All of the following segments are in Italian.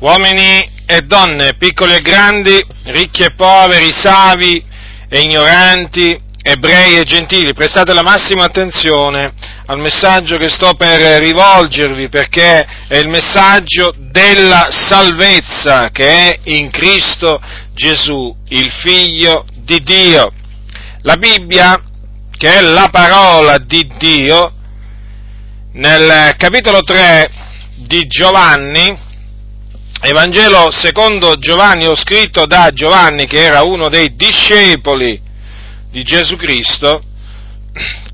uomini e donne, piccoli e grandi, ricchi e poveri, savi e ignoranti, ebrei e gentili, prestate la massima attenzione al messaggio che sto per rivolgervi perché è il messaggio della salvezza che è in Cristo Gesù, il Figlio di Dio. La Bibbia, che è la parola di Dio, nel capitolo 3 di Giovanni, Evangelo secondo Giovanni o scritto da Giovanni che era uno dei discepoli di Gesù Cristo,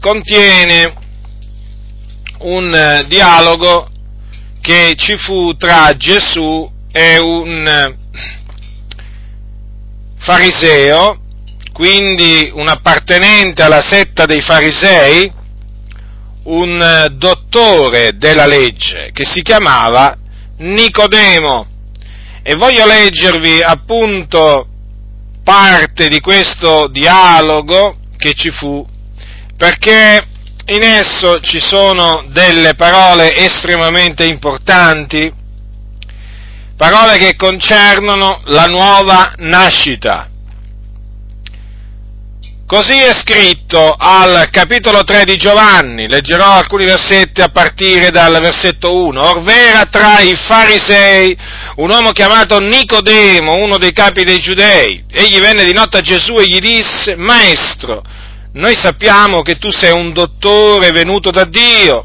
contiene un eh, dialogo che ci fu tra Gesù e un eh, fariseo, quindi un appartenente alla setta dei farisei, un eh, dottore della legge che si chiamava Nicodemo. E voglio leggervi appunto parte di questo dialogo che ci fu, perché in esso ci sono delle parole estremamente importanti, parole che concernono la nuova nascita. Così è scritto al capitolo 3 di Giovanni, leggerò alcuni versetti a partire dal versetto 1. Orvera tra i farisei un uomo chiamato Nicodemo, uno dei capi dei giudei. Egli venne di notte a Gesù e gli disse, Maestro, noi sappiamo che tu sei un dottore venuto da Dio,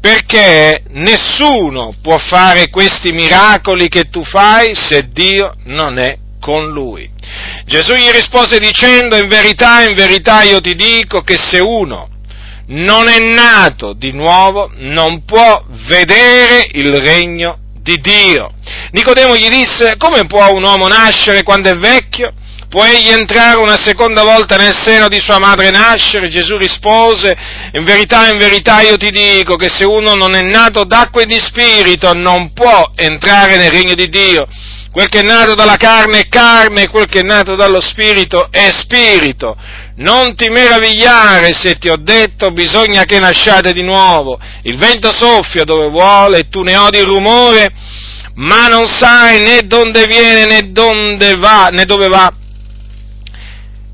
perché nessuno può fare questi miracoli che tu fai se Dio non è con lui. Gesù gli rispose dicendo, in verità, in verità io ti dico che se uno non è nato di nuovo non può vedere il regno di Dio. Nicodemo gli disse, come può un uomo nascere quando è vecchio? Può egli entrare una seconda volta nel seno di sua madre e nascere? Gesù rispose, in verità, in verità io ti dico che se uno non è nato d'acqua e di spirito non può entrare nel regno di Dio. Quel che è nato dalla carne è carne, quel che è nato dallo spirito è spirito. Non ti meravigliare se ti ho detto bisogna che nasciate di nuovo. Il vento soffia dove vuole tu ne odi il rumore, ma non sai né dove viene né dove va, né dove va.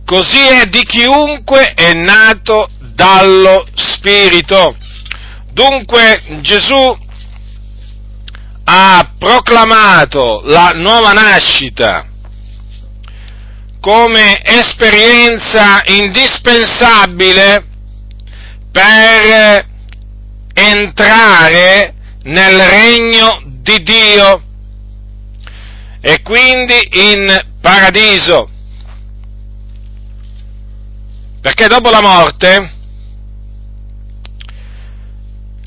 Così è di chiunque è nato dallo Spirito. Dunque Gesù ha proclamato la nuova nascita come esperienza indispensabile per entrare nel regno di Dio e quindi in paradiso. Perché dopo la morte,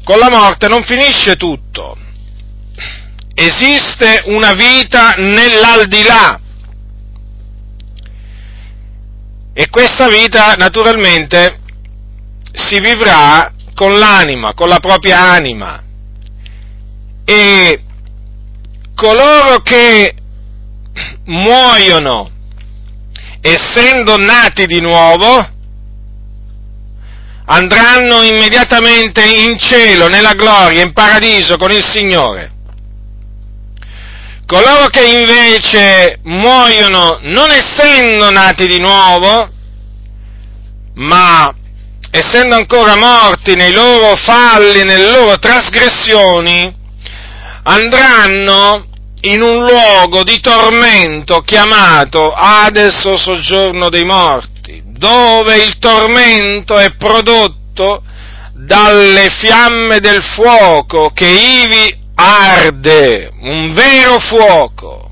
con la morte non finisce tutto esiste una vita nell'aldilà. E questa vita naturalmente si vivrà con l'anima, con la propria anima. E coloro che muoiono essendo nati di nuovo, andranno immediatamente in cielo, nella gloria, in paradiso con il Signore. Coloro che invece muoiono non essendo nati di nuovo, ma essendo ancora morti nei loro falli, nelle loro trasgressioni, andranno in un luogo di tormento chiamato Hades o soggiorno dei morti, dove il tormento è prodotto dalle fiamme del fuoco che ivi arde, un vero fuoco.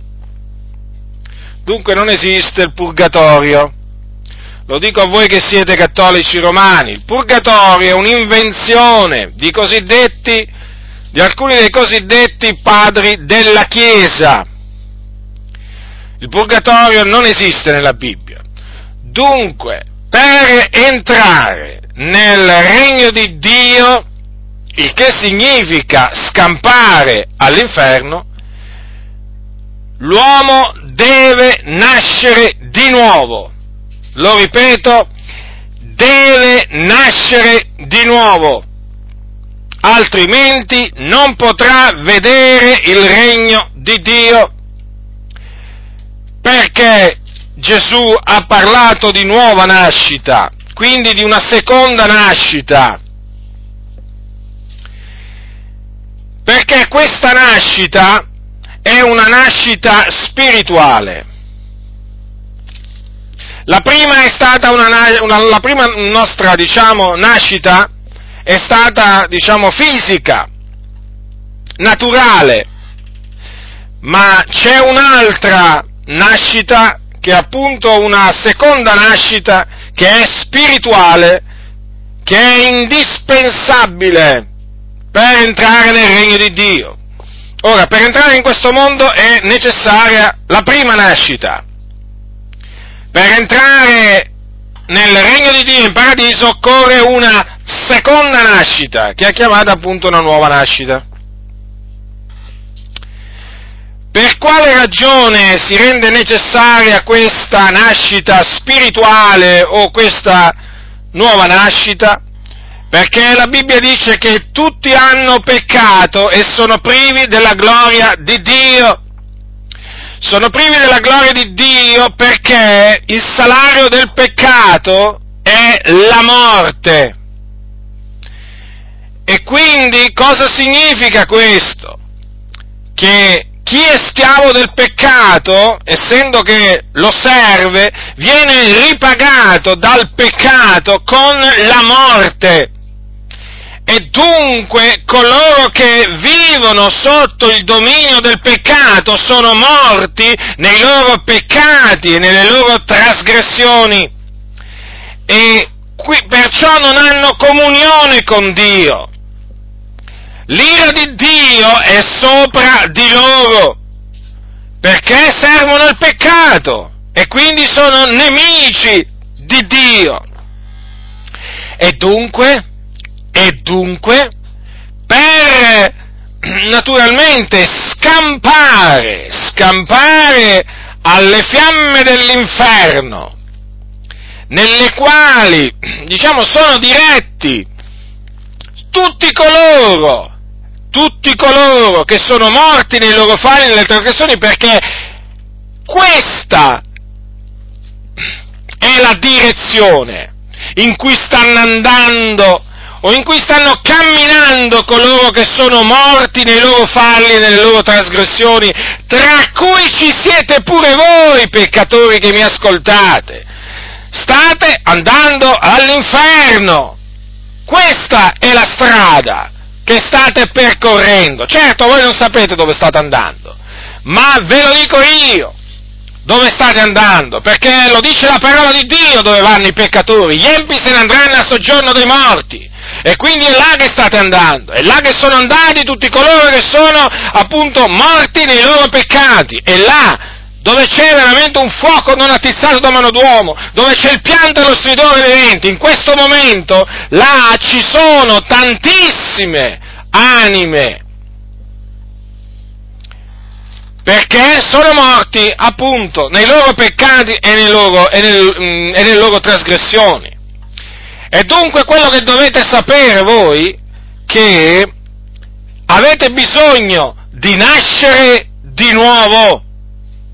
Dunque non esiste il purgatorio. Lo dico a voi che siete cattolici romani. Il purgatorio è un'invenzione di cosiddetti, di alcuni dei cosiddetti padri della Chiesa. Il purgatorio non esiste nella Bibbia. Dunque, per entrare nel regno di Dio il che significa scampare all'inferno, l'uomo deve nascere di nuovo. Lo ripeto, deve nascere di nuovo. altrimenti non potrà vedere il regno di Dio. Perché Gesù ha parlato di nuova nascita, quindi di una seconda nascita. Perché questa nascita è una nascita spirituale. La prima una, una la prima nostra, diciamo, nascita è stata, diciamo, fisica, naturale, ma c'è un'altra nascita che è appunto una seconda nascita che è spirituale, che è indispensabile per entrare nel regno di Dio. Ora, per entrare in questo mondo è necessaria la prima nascita. Per entrare nel regno di Dio in paradiso occorre una seconda nascita, che è chiamata appunto una nuova nascita. Per quale ragione si rende necessaria questa nascita spirituale o questa nuova nascita? Perché la Bibbia dice che tutti hanno peccato e sono privi della gloria di Dio. Sono privi della gloria di Dio perché il salario del peccato è la morte. E quindi cosa significa questo? Che chi è schiavo del peccato, essendo che lo serve, viene ripagato dal peccato con la morte. E dunque coloro che vivono sotto il dominio del peccato sono morti nei loro peccati e nelle loro trasgressioni. E qui, perciò non hanno comunione con Dio l'ira di Dio è sopra di loro, perché servono il peccato e quindi sono nemici di Dio. E dunque, e dunque, per naturalmente scampare, scampare alle fiamme dell'inferno, nelle quali, diciamo, sono diretti tutti coloro tutti coloro che sono morti nei loro falli e nelle trasgressioni perché questa è la direzione in cui stanno andando o in cui stanno camminando coloro che sono morti nei loro falli e nelle loro trasgressioni, tra cui ci siete pure voi peccatori che mi ascoltate. State andando all'inferno. Questa è la strada che state percorrendo. Certo, voi non sapete dove state andando, ma ve lo dico io dove state andando, perché lo dice la parola di Dio dove vanno i peccatori, gli empi se ne andranno al soggiorno dei morti, e quindi è là che state andando, è là che sono andati tutti coloro che sono appunto morti nei loro peccati, è là dove c'è veramente un fuoco non attizzato da mano d'uomo, dove c'è il pianto e lo stridore dei venti, in questo momento là ci sono tantissime anime, perché sono morti appunto nei loro peccati e, loro, e, nel, mm, e nelle loro trasgressioni. E dunque quello che dovete sapere voi, che avete bisogno di nascere di nuovo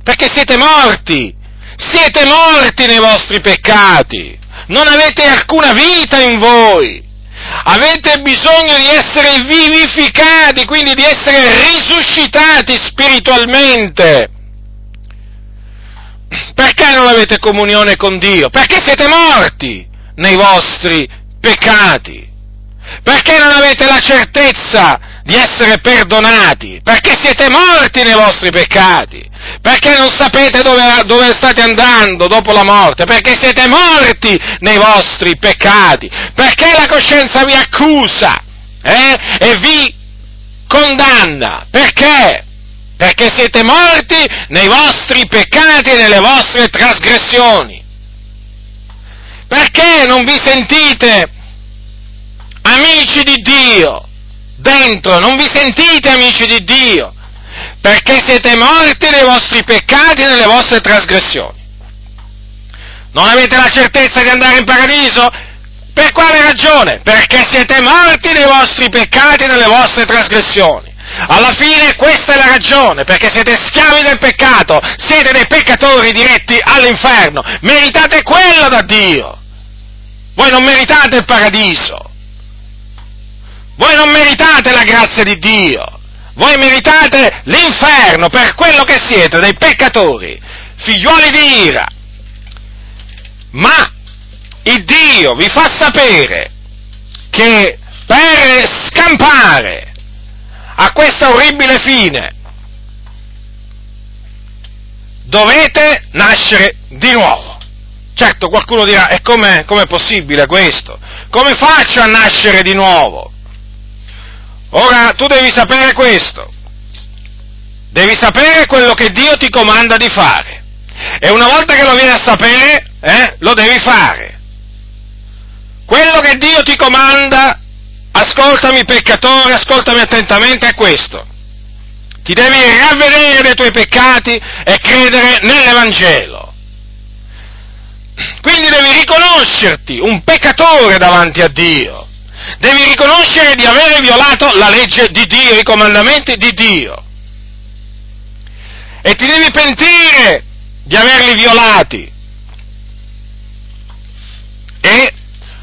perché siete morti, siete morti nei vostri peccati, non avete alcuna vita in voi, avete bisogno di essere vivificati, quindi di essere risuscitati spiritualmente. Perché non avete comunione con Dio? Perché siete morti nei vostri peccati. Perché non avete la certezza di essere perdonati? Perché siete morti nei vostri peccati. Perché non sapete dove, dove, state andando dopo la morte? Perché siete morti nei vostri peccati? Perché la coscienza vi accusa eh? e vi condanna? Perché? Perché siete morti nei vostri peccati e nelle vostre trasgressioni. Perché non vi sentite amici di Dio? Dentro, non vi sentite amici di Dio? perché siete morti nei vostri peccati e nelle vostre trasgressioni. Non avete la certezza di andare in paradiso? Per quale ragione? Perché siete morti nei vostri peccati e nelle vostre trasgressioni. Alla fine questa è la ragione, perché siete schiavi del peccato, siete dei peccatori diretti all'inferno, meritate quello da Dio. Voi non meritate il paradiso, voi non meritate la grazia di Dio, voi meritate l'inferno per quello che siete, dei peccatori, figliuoli di ira. Ma il Dio vi fa sapere che per scampare a questa orribile fine dovete nascere di nuovo. Certo, qualcuno dirà, e com'è, com'è possibile questo? Come faccio a nascere di nuovo? Ora, tu devi sapere questo. Devi sapere quello che Dio ti comanda di fare. E una volta che lo vieni a sapere, eh, lo devi fare. Quello che Dio ti comanda, ascoltami peccatore, ascoltami attentamente, è questo. Ti devi ravvedere dei tuoi peccati e credere nell'Evangelo. Quindi devi riconoscerti un peccatore davanti a Dio. Devi riconoscere di avere violato la legge di Dio, i comandamenti di Dio. E ti devi pentire di averli violati. E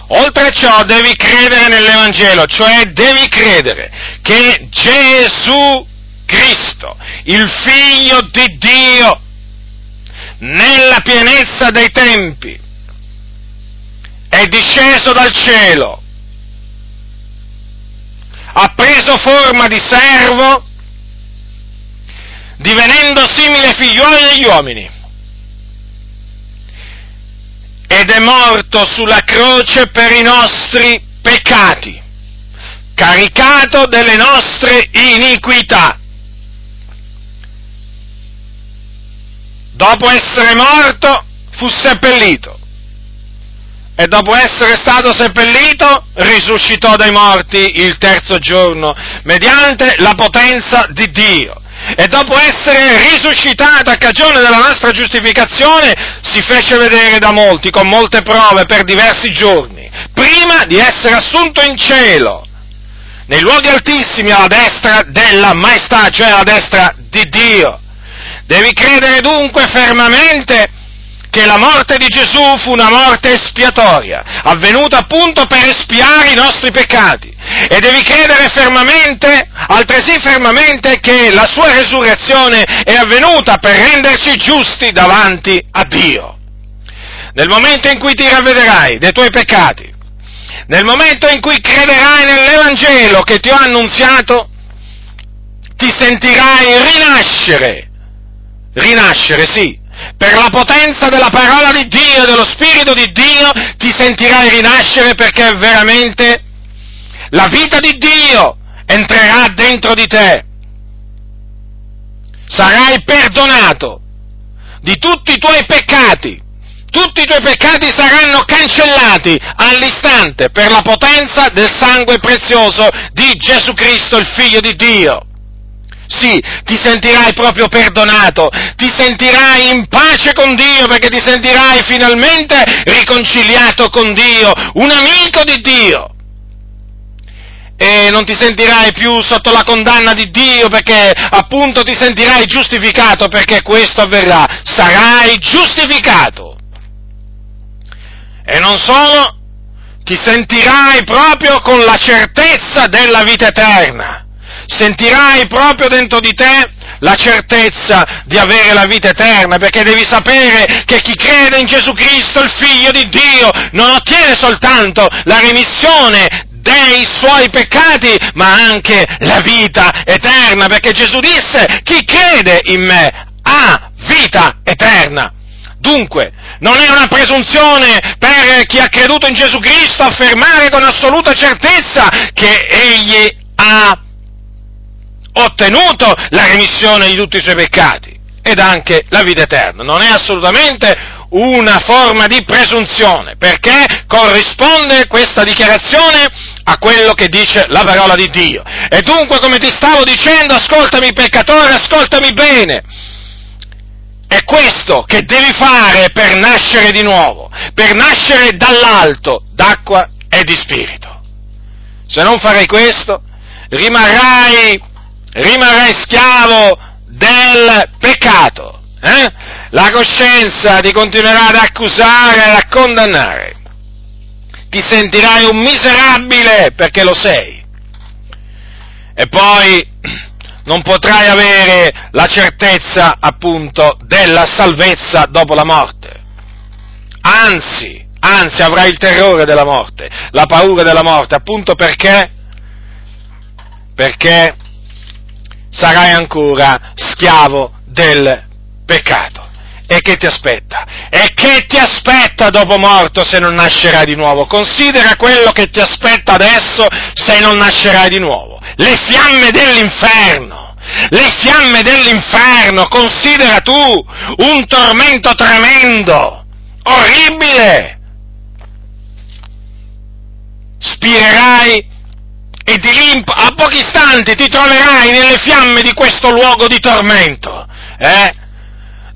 oltre a ciò devi credere nell'Evangelo, cioè devi credere che Gesù Cristo, il Figlio di Dio, nella pienezza dei tempi, è disceso dal cielo, ha preso forma di servo, divenendo simile ai figlioli degli uomini, ed è morto sulla croce per i nostri peccati, caricato delle nostre iniquità dopo essere morto, fu seppellito. E dopo essere stato seppellito, risuscitò dai morti il terzo giorno, mediante la potenza di Dio. E dopo essere risuscitato a cagione della nostra giustificazione, si fece vedere da molti, con molte prove, per diversi giorni, prima di essere assunto in cielo, nei luoghi altissimi alla destra della maestà, cioè alla destra di Dio. Devi credere dunque fermamente che la morte di Gesù fu una morte espiatoria, avvenuta appunto per espiare i nostri peccati. E devi credere fermamente, altresì fermamente, che la sua resurrezione è avvenuta per renderci giusti davanti a Dio. Nel momento in cui ti ravvederai dei tuoi peccati, nel momento in cui crederai nell'Evangelo che ti ho annunziato, ti sentirai rinascere rinascere, sì, per la potenza della parola di Dio, dello Spirito di Dio, ti sentirai rinascere perché veramente la vita di Dio entrerà dentro di te. Sarai perdonato di tutti i tuoi peccati. Tutti i tuoi peccati saranno cancellati all'istante per la potenza del sangue prezioso di Gesù Cristo, il Figlio di Dio. Sì, ti sentirai proprio perdonato, ti sentirai in pace con Dio perché ti sentirai finalmente riconciliato con Dio, un amico di Dio. E non ti sentirai più sotto la condanna di Dio perché appunto ti sentirai giustificato perché questo avverrà, sarai giustificato. E non solo, ti sentirai proprio con la certezza della vita eterna sentirai proprio dentro di te la certezza di avere la vita eterna, perché devi sapere che chi crede in Gesù Cristo, il Figlio di Dio, non ottiene soltanto la remissione dei suoi peccati, ma anche la vita eterna, perché Gesù disse, chi crede in me ha vita eterna. Dunque, non è una presunzione per chi ha creduto in Gesù Cristo affermare con assoluta certezza che egli ha ottenuto la remissione di tutti i suoi peccati ed anche la vita eterna. Non è assolutamente una forma di presunzione, perché corrisponde questa dichiarazione a quello che dice la parola di Dio. E dunque, come ti stavo dicendo, ascoltami peccatore, ascoltami bene. È questo che devi fare per nascere di nuovo, per nascere dall'alto, d'acqua e di spirito. Se non farai questo, rimarrai, rimarrai schiavo del peccato. Eh? La coscienza ti continuerà ad accusare e a condannare. Ti sentirai un miserabile perché lo sei. E poi non potrai avere la certezza appunto della salvezza dopo la morte. Anzi, anzi avrai il terrore della morte, la paura della morte, appunto perché? Perché sarai ancora schiavo del peccato. E che ti aspetta? E che ti aspetta dopo morto se non nascerai di nuovo? Considera quello che ti aspetta adesso se non nascerai di nuovo. Le fiamme dell'inferno. Le fiamme dell'inferno, considera tu un tormento tremendo, orribile. Spirerai e di lì a pochi istanti ti troverai nelle fiamme di questo luogo di tormento. Eh?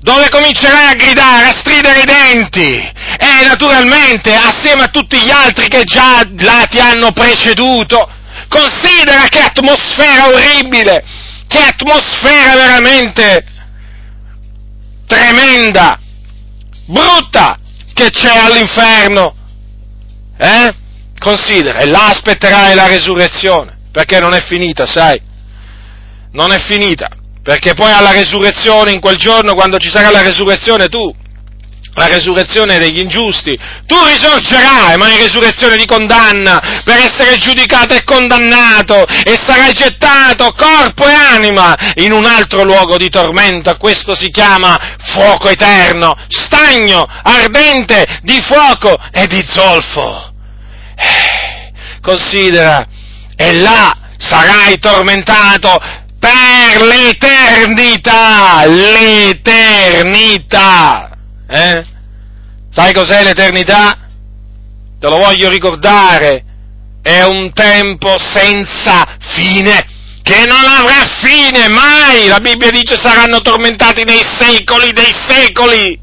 dove comincerai a gridare, a stridere i denti e naturalmente assieme a tutti gli altri che già là ti hanno preceduto. Considera che atmosfera orribile, che atmosfera veramente tremenda, brutta che c'è all'inferno. Eh? Considera, e là aspetterai la resurrezione, perché non è finita, sai? Non è finita perché poi alla resurrezione, in quel giorno, quando ci sarà la resurrezione, tu, la resurrezione degli ingiusti, tu risorgerai, ma in resurrezione di condanna, per essere giudicato e condannato, e sarai gettato, corpo e anima, in un altro luogo di tormento, questo si chiama fuoco eterno, stagno, ardente, di fuoco e di zolfo. Eh, considera, e là sarai tormentato per l'eternità, l'eternità. Eh? Sai cos'è l'eternità? Te lo voglio ricordare, è un tempo senza fine, che non avrà fine mai. La Bibbia dice saranno tormentati nei secoli dei secoli.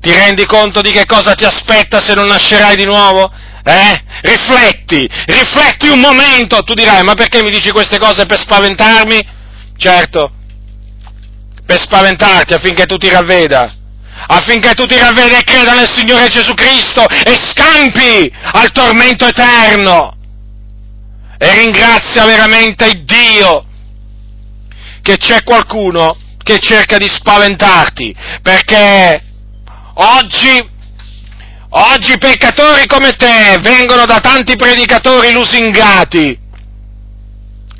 Ti rendi conto di che cosa ti aspetta se non nascerai di nuovo? Eh? Rifletti, rifletti un momento. Tu dirai, ma perché mi dici queste cose per spaventarmi? Certo, per spaventarti affinché tu ti ravveda, affinché tu ti ravveda e creda nel Signore Gesù Cristo e scampi al tormento eterno. E ringrazia veramente Dio che c'è qualcuno che cerca di spaventarti, perché oggi Oggi peccatori come te vengono da tanti predicatori lusingati,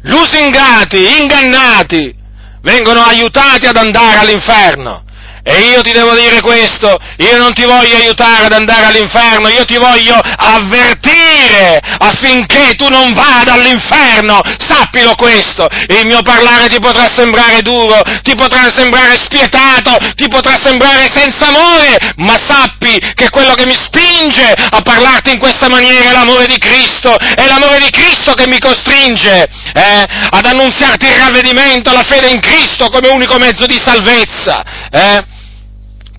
lusingati, ingannati, vengono aiutati ad andare all'inferno. E io ti devo dire questo, io non ti voglio aiutare ad andare all'inferno, io ti voglio avvertire affinché tu non vada all'inferno. Sappilo questo, il mio parlare ti potrà sembrare duro, ti potrà sembrare spietato, ti potrà sembrare senza amore, ma sappi che quello che mi spinge a parlarti in questa maniera è l'amore di Cristo, è l'amore di Cristo che mi costringe eh, ad annunziarti il ravvedimento, la fede in Cristo come unico mezzo di salvezza. Eh?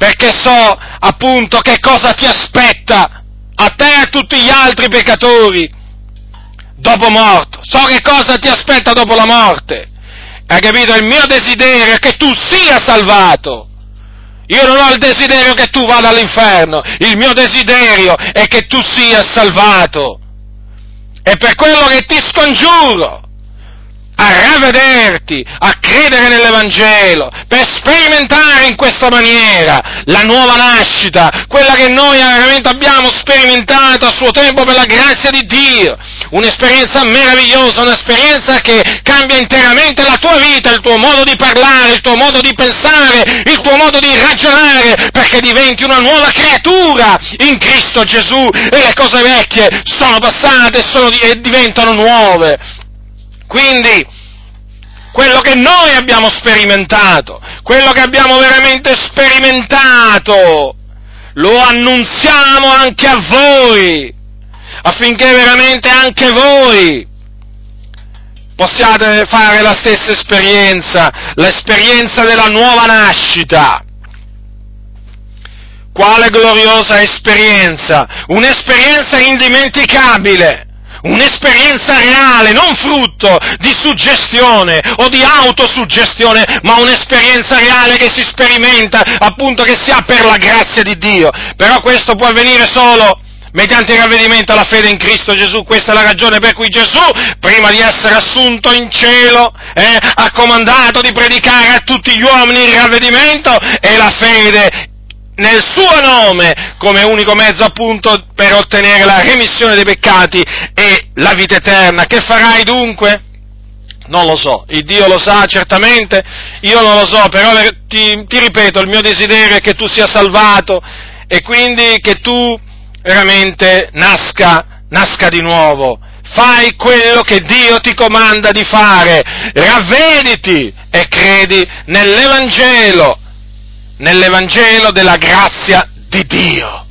Perché so appunto che cosa ti aspetta a te e a tutti gli altri peccatori dopo morto. So che cosa ti aspetta dopo la morte. Hai capito? Il mio desiderio è che tu sia salvato. Io non ho il desiderio che tu vada all'inferno, il mio desiderio è che tu sia salvato. E per quello che ti scongiuro a ravvederti, a credere nell'Evangelo, per sperimentare in questa maniera la nuova nascita, quella che noi veramente abbiamo sperimentato a suo tempo per la grazia di Dio, un'esperienza meravigliosa, un'esperienza che cambia interamente la tua vita, il tuo modo di parlare, il tuo modo di pensare, il tuo modo di ragionare, perché diventi una nuova creatura in Cristo Gesù e le cose vecchie sono passate sono, e diventano nuove. Quindi, quello che noi abbiamo sperimentato, quello che abbiamo veramente sperimentato, lo annunziamo anche a voi, affinché veramente anche voi possiate fare la stessa esperienza, l'esperienza della nuova nascita. quale gloriosa esperienza, un'esperienza indimenticabile, un'esperienza reale, non frutto di suggestione o di autosuggestione, ma un'esperienza reale che si sperimenta, appunto che si ha per la grazia di Dio. Però questo può avvenire solo mediante il ravvedimento alla fede in Cristo Gesù. Questa è la ragione per cui Gesù, prima di essere assunto in cielo, eh, ha comandato di predicare a tutti gli uomini il ravvedimento e la fede nel suo nome come unico mezzo appunto per ottenere la remissione dei peccati e la vita eterna. Che farai dunque? Non lo so, il Dio lo sa certamente, io non lo so, però ti, ti ripeto, il mio desiderio è che tu sia salvato e quindi che tu veramente nasca, nasca di nuovo. Fai quello che Dio ti comanda di fare, ravvediti e credi nell'Evangelo, nell'Evangelo della grazia di Dio.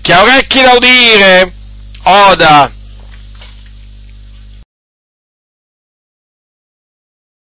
Chi ha orecchi da udire, oda